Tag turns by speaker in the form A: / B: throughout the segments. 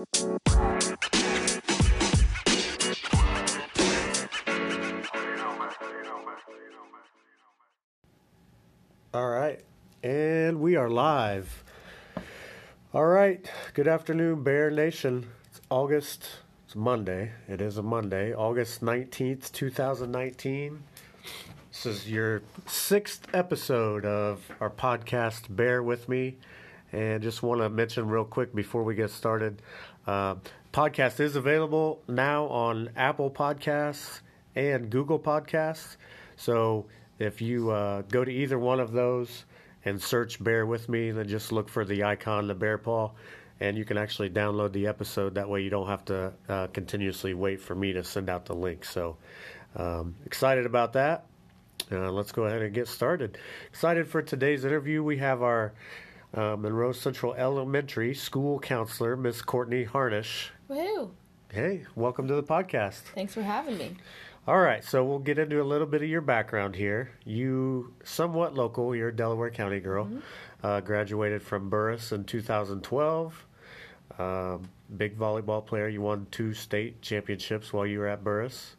A: All right, and we are live. All right, good afternoon, Bear Nation. It's August, it's Monday. It is a Monday, August 19th, 2019. This is your sixth episode of our podcast, Bear With Me. And just want to mention real quick before we get started uh, podcast is available now on Apple Podcasts and Google Podcasts. So if you uh, go to either one of those and search Bear With Me, then just look for the icon, the bear paw, and you can actually download the episode. That way you don't have to uh, continuously wait for me to send out the link. So um, excited about that. Uh, let's go ahead and get started. Excited for today's interview. We have our uh, Monroe Central Elementary school counselor, Miss Courtney Harnish.
B: Woohoo!
A: Hey, welcome to the podcast.
B: Thanks for having me.
A: All right, so we'll get into a little bit of your background here. You somewhat local. You're a Delaware County girl. Uh, graduated from Burris in 2012. Um, big volleyball player. You won two state championships while you were at Burris.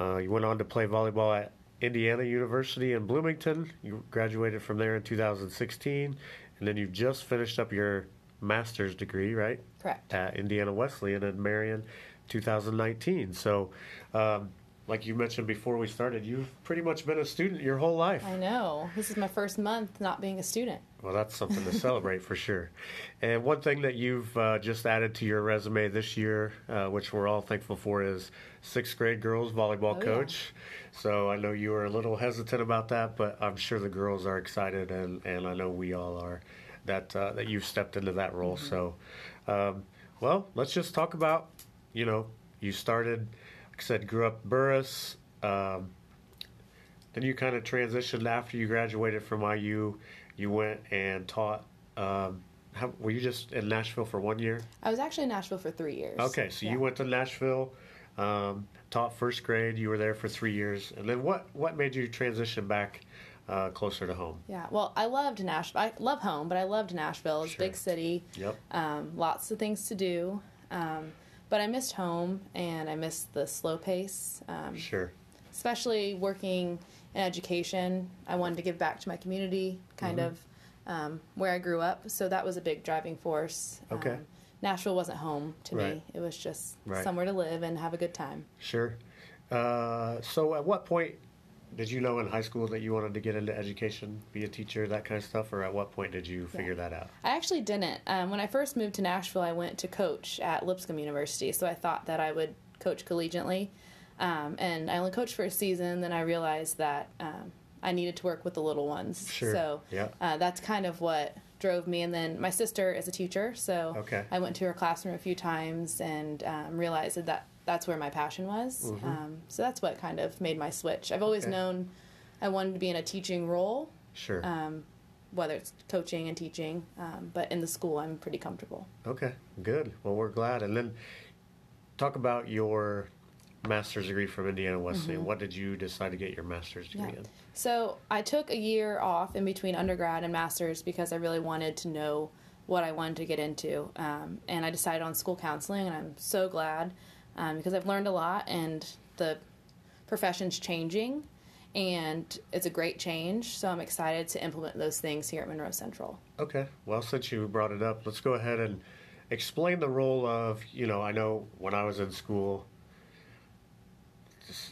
A: Uh, you went on to play volleyball at Indiana University in Bloomington. You graduated from there in 2016, and then you've just finished up your master's degree, right?
B: Correct.
A: at Indiana Wesleyan in Marion, 2019. So, um, like you mentioned before we started, you've pretty much been a student your whole life.
B: I know. This is my first month not being a student.
A: Well, that's something to celebrate for sure. And one thing that you've uh, just added to your resume this year, uh, which we're all thankful for, is sixth grade girls volleyball
B: Oh, yeah.
A: coach. So I know you were a little hesitant about that, but I'm sure the girls are excited, and, and I know we all are that uh, that you've stepped into that role.
B: Mm-hmm.
A: So, um, well, let's just talk about you know you started, said, grew up Burris. Um, then you kind of transitioned after you graduated from IU. You went and taught. Um, how, were you just in Nashville for one year?
B: I was actually in Nashville for three years.
A: Okay, so
B: Yeah.
A: you went to Nashville, um, taught first grade. You were there for three years, and then what? What made you transition back uh, closer to home?
B: Yeah. Well, I loved Nashville. I love home, but I loved Nashville. It's a
A: Sure.
B: big city.
A: Yep.
B: Um, lots of things to do. Um, but I missed home and I missed the slow pace. Um,
A: Sure.
B: especially working in education. I wanted to give back to my community, kind
A: Mm-hmm.
B: of um, where I grew up. So that was a big driving force.
A: Okay.
B: Um, Nashville wasn't home to
A: Right.
B: me. It was just
A: Right.
B: somewhere to live and have a good time.
A: Sure. Uh, so, at what point did you know in high school that you wanted to get into education, be a teacher, that kind of stuff, or at what point did you figure that out?
B: I actually didn't. Um, when I first moved to Nashville, I went to coach at Lipscomb University, so I thought that I would coach collegiately. Um, and I only coached for a season, then I realized that um, I needed to work with the little ones.
A: Sure.
B: So
A: Yeah.
B: uh, that's kind of what drove me. And then my sister is a teacher, so
A: Okay.
B: I went to her classroom a few times and um, realized that that's where my passion was. Um, so that's what kind of made my switch. I've always
A: Mm-hmm. Okay.
B: known I wanted to be in a teaching role,
A: Sure.
B: um, whether it's coaching and teaching, um, but in the school, I'm pretty comfortable.
A: Okay, good. Well, we're glad. And then talk about your master's degree from Indiana Wesleyan. What did you decide to get your master's degree
B: Mm-hmm. Yeah.
A: in?
B: So I took a year off in between undergrad and master's because I really wanted to know what I wanted to get into. Um, and I decided on school counseling, and I'm so glad um, because I've learned a lot and the profession's changing. And it's a great change, so I'm excited to implement those things here at Monroe Central.
A: Okay. Well, since you brought it up, let's go ahead and explain the role of, you know, I know when I was in school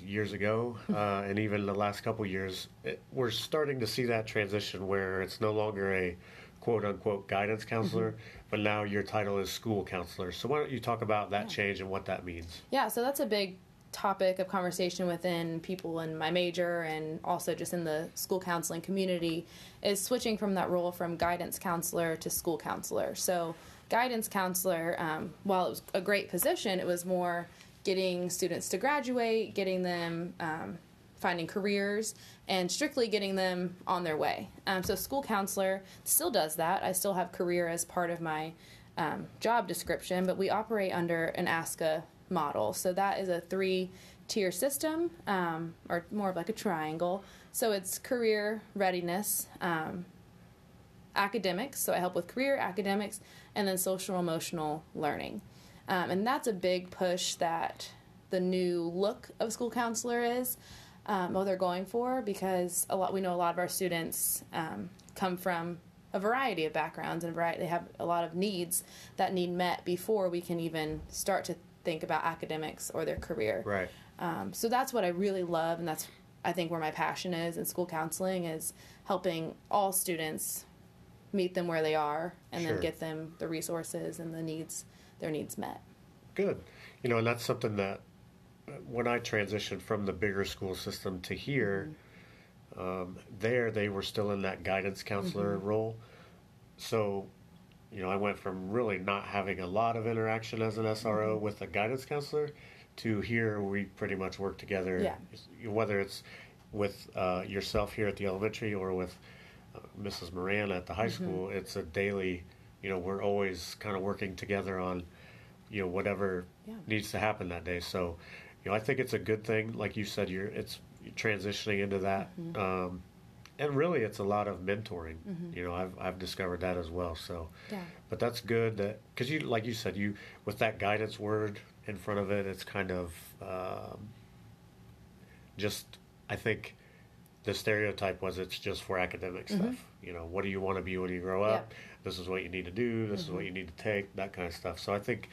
A: years ago, uh, and even the last couple years, it, we're starting to see that transition where it's no longer a quote unquote guidance counselor, but now your title is school counselor. So why don't you talk about that change and what that means?
B: Yeah, so that's a big topic of conversation within people in my major and also just in the school counseling community is switching from that role from guidance counselor to school counselor. So, guidance counselor, um, while it was a great position, it was more getting students to graduate, getting them um, finding careers, and strictly getting them on their way. Um, so, school counselor still does that. I still have career as part of my um, job description, but we operate under an ASCA model. So, that is a three tier system, um, or more of like a triangle. So, it's career readiness, um, academics. So, I help with career, academics, and then social emotional learning. Um, and that's a big push that the new look of school counselor is um, what they're going for because a lot we know a lot of our students um, come from a variety of backgrounds and variety they have a lot of needs that need met before we can even start to think about academics or their career
A: Right.
B: um, so that's what I really love, and that's I think where my passion is in school counseling is helping all students meet them where they are and
A: Sure.
B: then get them the resources and the needs their needs met.
A: Good. You know, and that's something that when I transitioned from the bigger school system to here, um, there they were still in that guidance counselor role. So, you know, I went from really not having a lot of interaction as an SRO with a guidance counselor to here we pretty much work together.
B: Yeah.
A: Whether it's with uh, yourself here at the elementary or with uh, Mrs. Moran at the high school, it's a daily. You know, we're always kind of working together on, you know, whatever
B: Yeah.
A: needs to happen that day. So, you know, I think it's a good thing. Like you said, you're it's you're transitioning into that, um, and really, it's a lot of mentoring. You know, I've I've discovered that as well. So,
B: Yeah.
A: but that's good that because you like you said you with that guidance word in front of it, it's kind of um, just I think the stereotype was it's just for academic stuff. You know, what do you want to be when you grow up?
B: Yep.
A: This is what you need to do. This is what you need to take. That kind of stuff. So I think,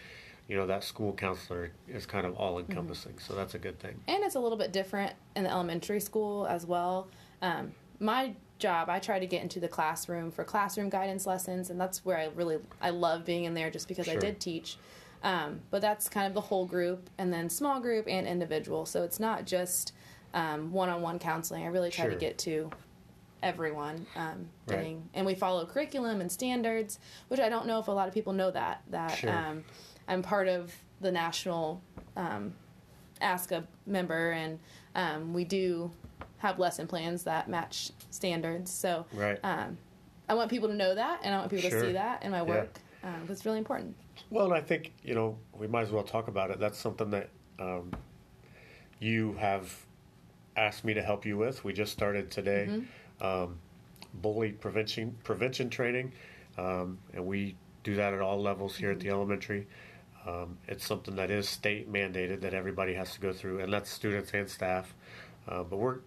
A: you know, that school counselor is kind of all encompassing. So that's a good thing.
B: And it's a little bit different in the elementary school as well. Um, my job, I try to get into the classroom for classroom guidance lessons, and that's where I really I love being in there just because
A: Sure.
B: I did teach. Um, but that's kind of the whole group, and then small group and individual. So it's not just um, one-on-one counseling. I really try
A: Sure.
B: to get to everyone um,
A: Right.
B: and we follow curriculum and standards, which I don't know if a lot of people know that. That
A: Sure.
B: um, I'm part of the national um, ASCA member, and um, we do have lesson plans that match standards. So
A: Right.
B: um, I want people to know that, and I want people
A: Sure.
B: to see that in my
A: Yeah.
B: work. Um, 'cause it's really important.
A: Well, and I think you know we might as well talk about it. That's something that um, you have asked me to help you with. We just started today, um, bully prevention prevention training, um, and we do that at all levels here at the elementary. Um, it's something that is state mandated that everybody has to go through, and that's students and staff. Uh, but we're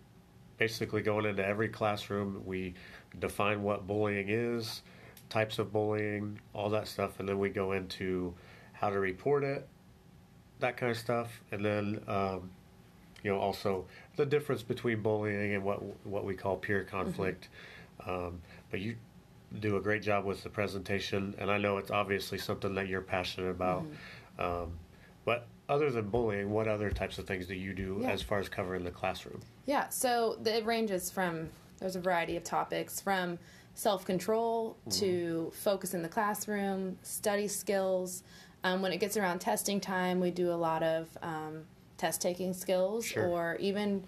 A: basically going into every classroom. We define what bullying is, types of bullying, all that stuff, and then we go into how to report it, that kind of stuff, and then um, you know also the difference between bullying and what what we call peer conflict. Um, but you do a great job with the presentation, and I know it's obviously something that you're passionate about. Um, but other than bullying, what other types of things do you do
B: Yeah.
A: as far as covering the classroom?
B: Yeah, so the, it ranges from there's a variety of topics from self control to focus in the classroom, study skills. Um, when it gets around testing time, we do a lot of um, test taking skills
A: Sure.
B: or even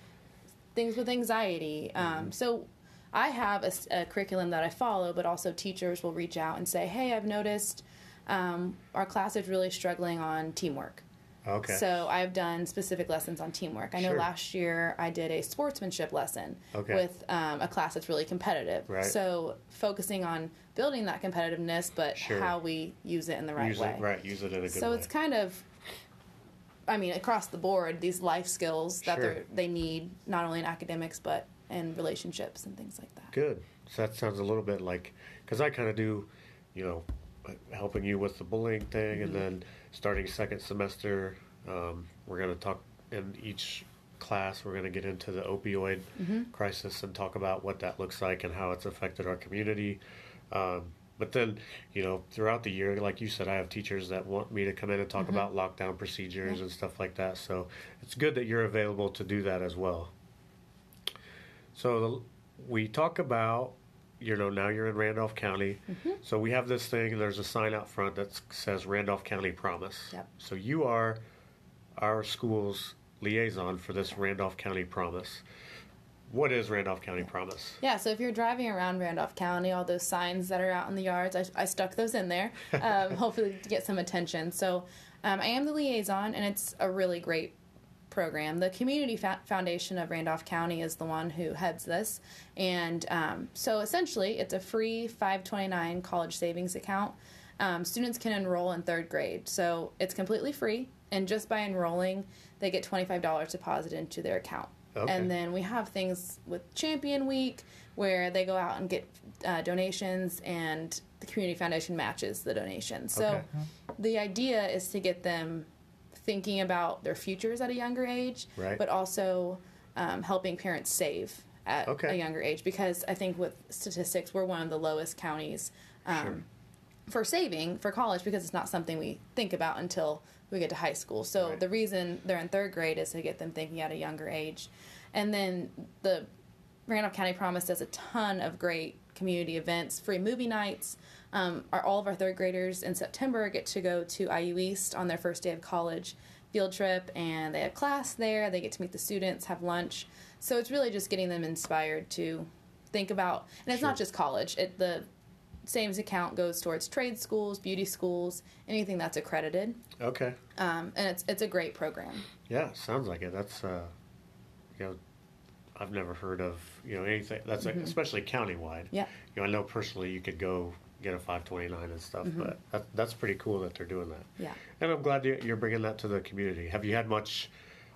B: things with anxiety. Um, so I have a curriculum that I follow, but also teachers will reach out and say, "Hey, I've noticed um, our class is really struggling on teamwork."
A: Okay.
B: So I've done specific lessons on teamwork. I know
A: Sure.
B: last year I did a sportsmanship lesson
A: Okay.
B: with um, a class that's really competitive.
A: Right.
B: So focusing on building that competitiveness, but
A: Sure.
B: how we use it in the right
A: use
B: way.
A: it right. Use it in a good
B: So
A: way.
B: it's kind of, I mean, across the board, these life skills that
A: Sure.
B: they need not only in academics but in relationships and things like that.
A: Good. So that sounds a little bit like because I kind of do, you know, helping you with the bullying thing,
B: Mm-hmm.
A: and then starting second semester, um, we're going to talk in each class. We're going to get into the opioid
B: Mm-hmm.
A: crisis and talk about what that looks like and how it's affected our community. Um, but then, you know, throughout the year, like you said, I have teachers that want me to come in and talk
B: Mm-hmm.
A: about lockdown procedures and stuff like that. So it's good that you're available to do that as well. So the, we talk about, you know, now you're in Randolph County.
B: Mm-hmm.
A: So we have this thing, there's a sign out front that says Randolph County Promise.
B: Yep.
A: So you are our school's liaison for this Randolph County Promise. What is Randolph County Promise?
B: Yeah, so if you're driving around Randolph County, all those signs that are out in the yards, I, I stuck those in there, um, hopefully to get some attention. So um, I am the liaison, and it's a really great program. The Community Foundation of Randolph County is the one who heads this, and um, so essentially, it's a free 529 college savings account. um, students can enroll in third grade. So it's completely free, and just by enrolling, they get $25 deposited into their account.
A: Okay.
B: And then we have things with Champion Week where they go out and get uh, donations, and the Community Foundation matches the donations. So
A: Okay.
B: the idea is to get them thinking about their futures at a younger age,
A: Right.
B: but also um, helping parents save at
A: Okay.
B: a younger age because I think with statistics, we're one of the lowest counties um,
A: Sure.
B: for saving for college because it's not something we think about until we get to high school. So
A: Right.
B: the reason they're in third grade is to get them thinking at a younger age. And then the Randolph County Promise does a ton of great community events, free movie nights. Um, our, all of our third graders in September get to go to IU East on their first day of college field trip, and they have class there. They get to meet the students, have lunch. So it's really just getting them inspired to think about, and it's not just college. It the savings account goes towards trade schools, beauty schools, anything that's accredited,
A: Okay.
B: um, and it's it's a great program.
A: Yeah, sounds like it. That's uh, you know, I've never heard of you know anything that's like, especially countywide.
B: Mm-hmm. Yeah.
A: You know, I know personally you could go get a 529 and stuff, but that, that's pretty cool that they're doing that.
B: Mm-hmm. Yeah.
A: And I'm glad you- you're bringing that to the community. Have you had much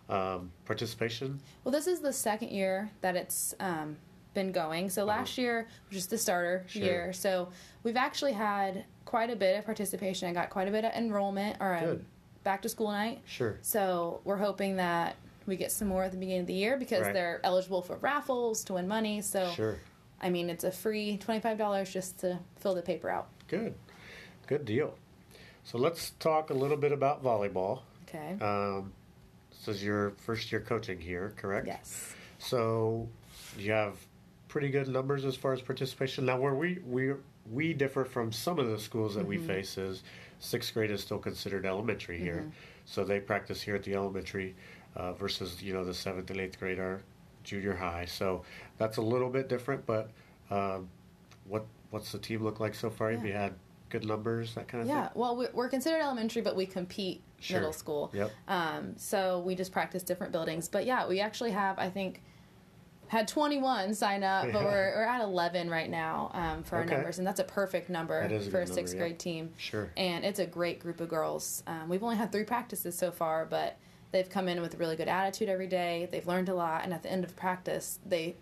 A: um, participation?
B: Well, this is the second year that it's um, been going. So last year was just the starter
A: Uh-huh. Sure.
B: year. So we've actually had quite a bit of participation. I got quite a bit of enrollment or um, back to school night.
A: Sure.
B: So we're hoping that we get some more at the beginning of the year because
A: Right.
B: they're eligible for raffles to win money. So
A: Sure.
B: I mean, it's a free twenty five dollars just to fill the paper out.
A: Good. Good deal. So let's talk a little bit about volleyball.
B: Okay.
A: Um, this is your first year coaching here, correct?
B: yes.
A: So you have pretty good numbers as far as participation. Now, where we we we differ from some of the schools that we face is sixth grade is still considered elementary here, so they practice here at the elementary uh, versus you know the seventh and eighth grade are junior high. So that's a little bit different. But um, what what's the team look like so far? Have you had good numbers that kind of
B: Yeah.
A: thing?
B: Yeah, well, we- we're considered elementary, but we compete
A: Sure.
B: middle school.
A: Yep.
B: Um, so we just practice different buildings. But yeah, we actually have, I think, had 21 sign up, but we're, we're at 11 right now um, for our
A: Okay.
B: numbers. And that's a perfect number
A: a
B: for a sixth
A: number, yeah.
B: grade team.
A: Sure.
B: And it's a great group of girls. Um, we've only had three practices so far, but they've come in with a really good attitude every day. They've learned a lot. And at the end of practice, they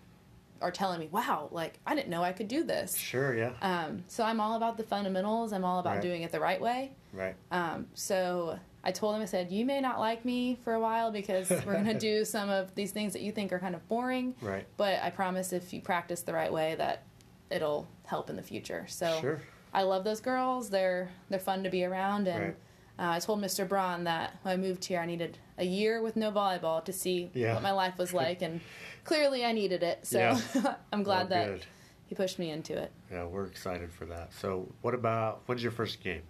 B: are telling me, wow, like, I didn't know I could do this.
A: Sure. Yeah.
B: Um, so I'm all about the fundamentals. I'm all about
A: Right.
B: doing it the right way.
A: right.
B: Um, so I told him, I said, you may not like me for a while because we're going to do some of these things that you think are kind of boring.
A: Right.
B: But I promise if you practice the right way that it'll help in the future. So
A: Sure.
B: I love those girls. They're they're fun to be around. And
A: Right.
B: Uh, I told Mr. Braun that when I moved here, I needed a year with no volleyball to see
A: Yeah.
B: what my life was like. and clearly I needed it. So
A: Yeah.
B: I'm glad
A: Well,
B: that
A: good.
B: he pushed me into it.
A: Yeah, we're excited for that. So, what about when's your first game?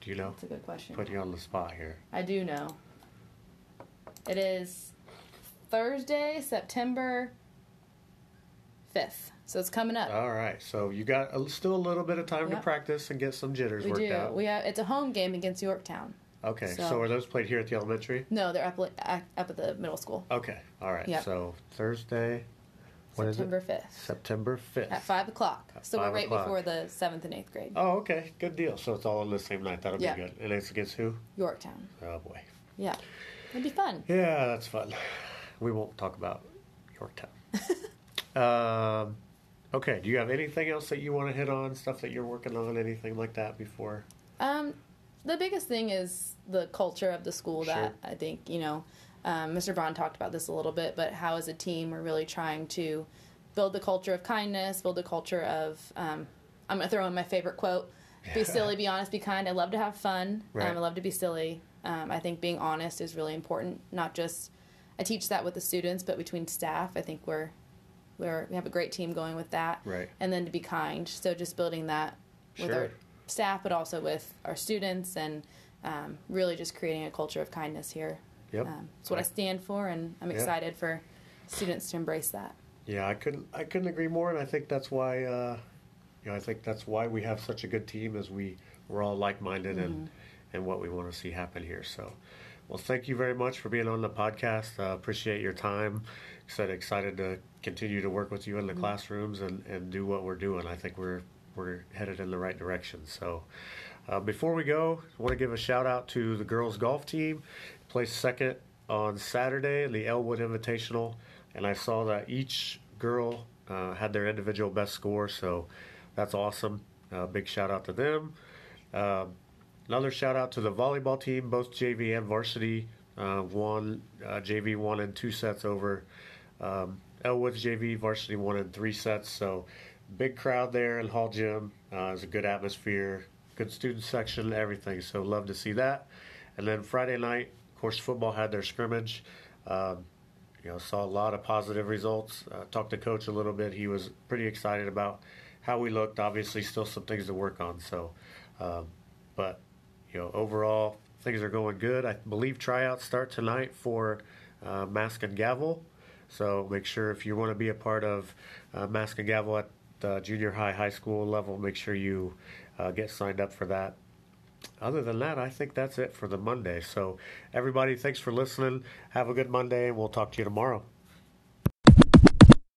A: Do you know?
B: That's a good question.
A: Put you on the spot here.
B: I do know. It is Thursday, September 5th. So it's coming up.
A: All right. So you got a, still a little bit of time to practice and get some jitters
B: we
A: worked
B: do.
A: out.
B: We have, it's a home game against Yorktown.
A: okay. So,
B: so-
A: are those played here at the elementary?
B: No, they're up, up at the middle school.
A: Okay. All right.
B: Yep.
A: So Thursday,
B: September? 5th
A: September fifth.
B: at 5 o'clock.
A: At
B: So
A: five
B: we're right
A: o'clock.
B: before the 7th and 8th grade.
A: Oh, okay. Good deal. So it's all on the same night. That'll
B: Yeah.
A: be good. And it's against who?
B: Yorktown.
A: Oh boy.
B: Yeah. It'd be fun.
A: Yeah, that's fun. We won't talk about Yorktown. um, okay. Do you have anything else that you want to hit on? Stuff that you're working on? Anything like that before?
B: Um, the biggest thing is the culture of the school that I think, you know, um, Mr. Braun talked about this a little bit, but how as a team we're really trying to build the culture of kindness, build the culture of, um, I'm going to throw in my favorite quote be silly, be honest, be kind. I love to have fun.
A: Right.
B: Um, I love to be silly. Um, I think being honest is really important, not just, I teach that with the students, but between staff. I think we're, we're, we have a great team going with that.
A: Right.
B: And then to be kind. So just building that with
A: Sure.
B: our staff, but also with our students, and um, really just creating a culture of kindness here.
A: Yep.
B: Um, it's what I stand for, and I'm
A: Yeah.
B: excited for students to embrace that.
A: Yeah, I couldn't. I couldn't agree more, and I think that's why. Uh, you know, I think that's why we have such a good team, as we we're all like-minded and and what we want to see happen here. So, well, thank you very much for being on the podcast. Uh, appreciate your time. Said excited to continue to work with you in the classrooms and and do what we're doing. I think we're we're headed in the right direction. So, Uh, before we go, I want to give a shout out to the girls golf team. Placed second on Saturday in the Elwood Invitational, and I saw that each girl uh, had their individual best score, so that's awesome. Uh, big shout out to them. Um, another shout out to the volleyball team, both JV and varsity uh, won. Uh, JV won in two sets over um, Elwood's JV. Varsity won in three sets. So big crowd there in Hall Gym. Uh, it's a good atmosphere, good student section, everything. So love to see that. And then Friday night, of course, football had their scrimmage. Um, you know, saw a lot of positive results. Uh, talked to coach a little bit. He was pretty excited about how we looked. Obviously, still some things to work on. So, um, but you know, overall things are going good. I believe tryouts start tonight for uh, Mask and Gavel. So make sure if you want to be a part of uh, Mask and Gavel at the junior high, high school level, make sure you uh, get signed up for that other than that, I think that's it for the Monday. So, everybody, thanks for listening. Have a good Monday, and we'll talk to you tomorrow.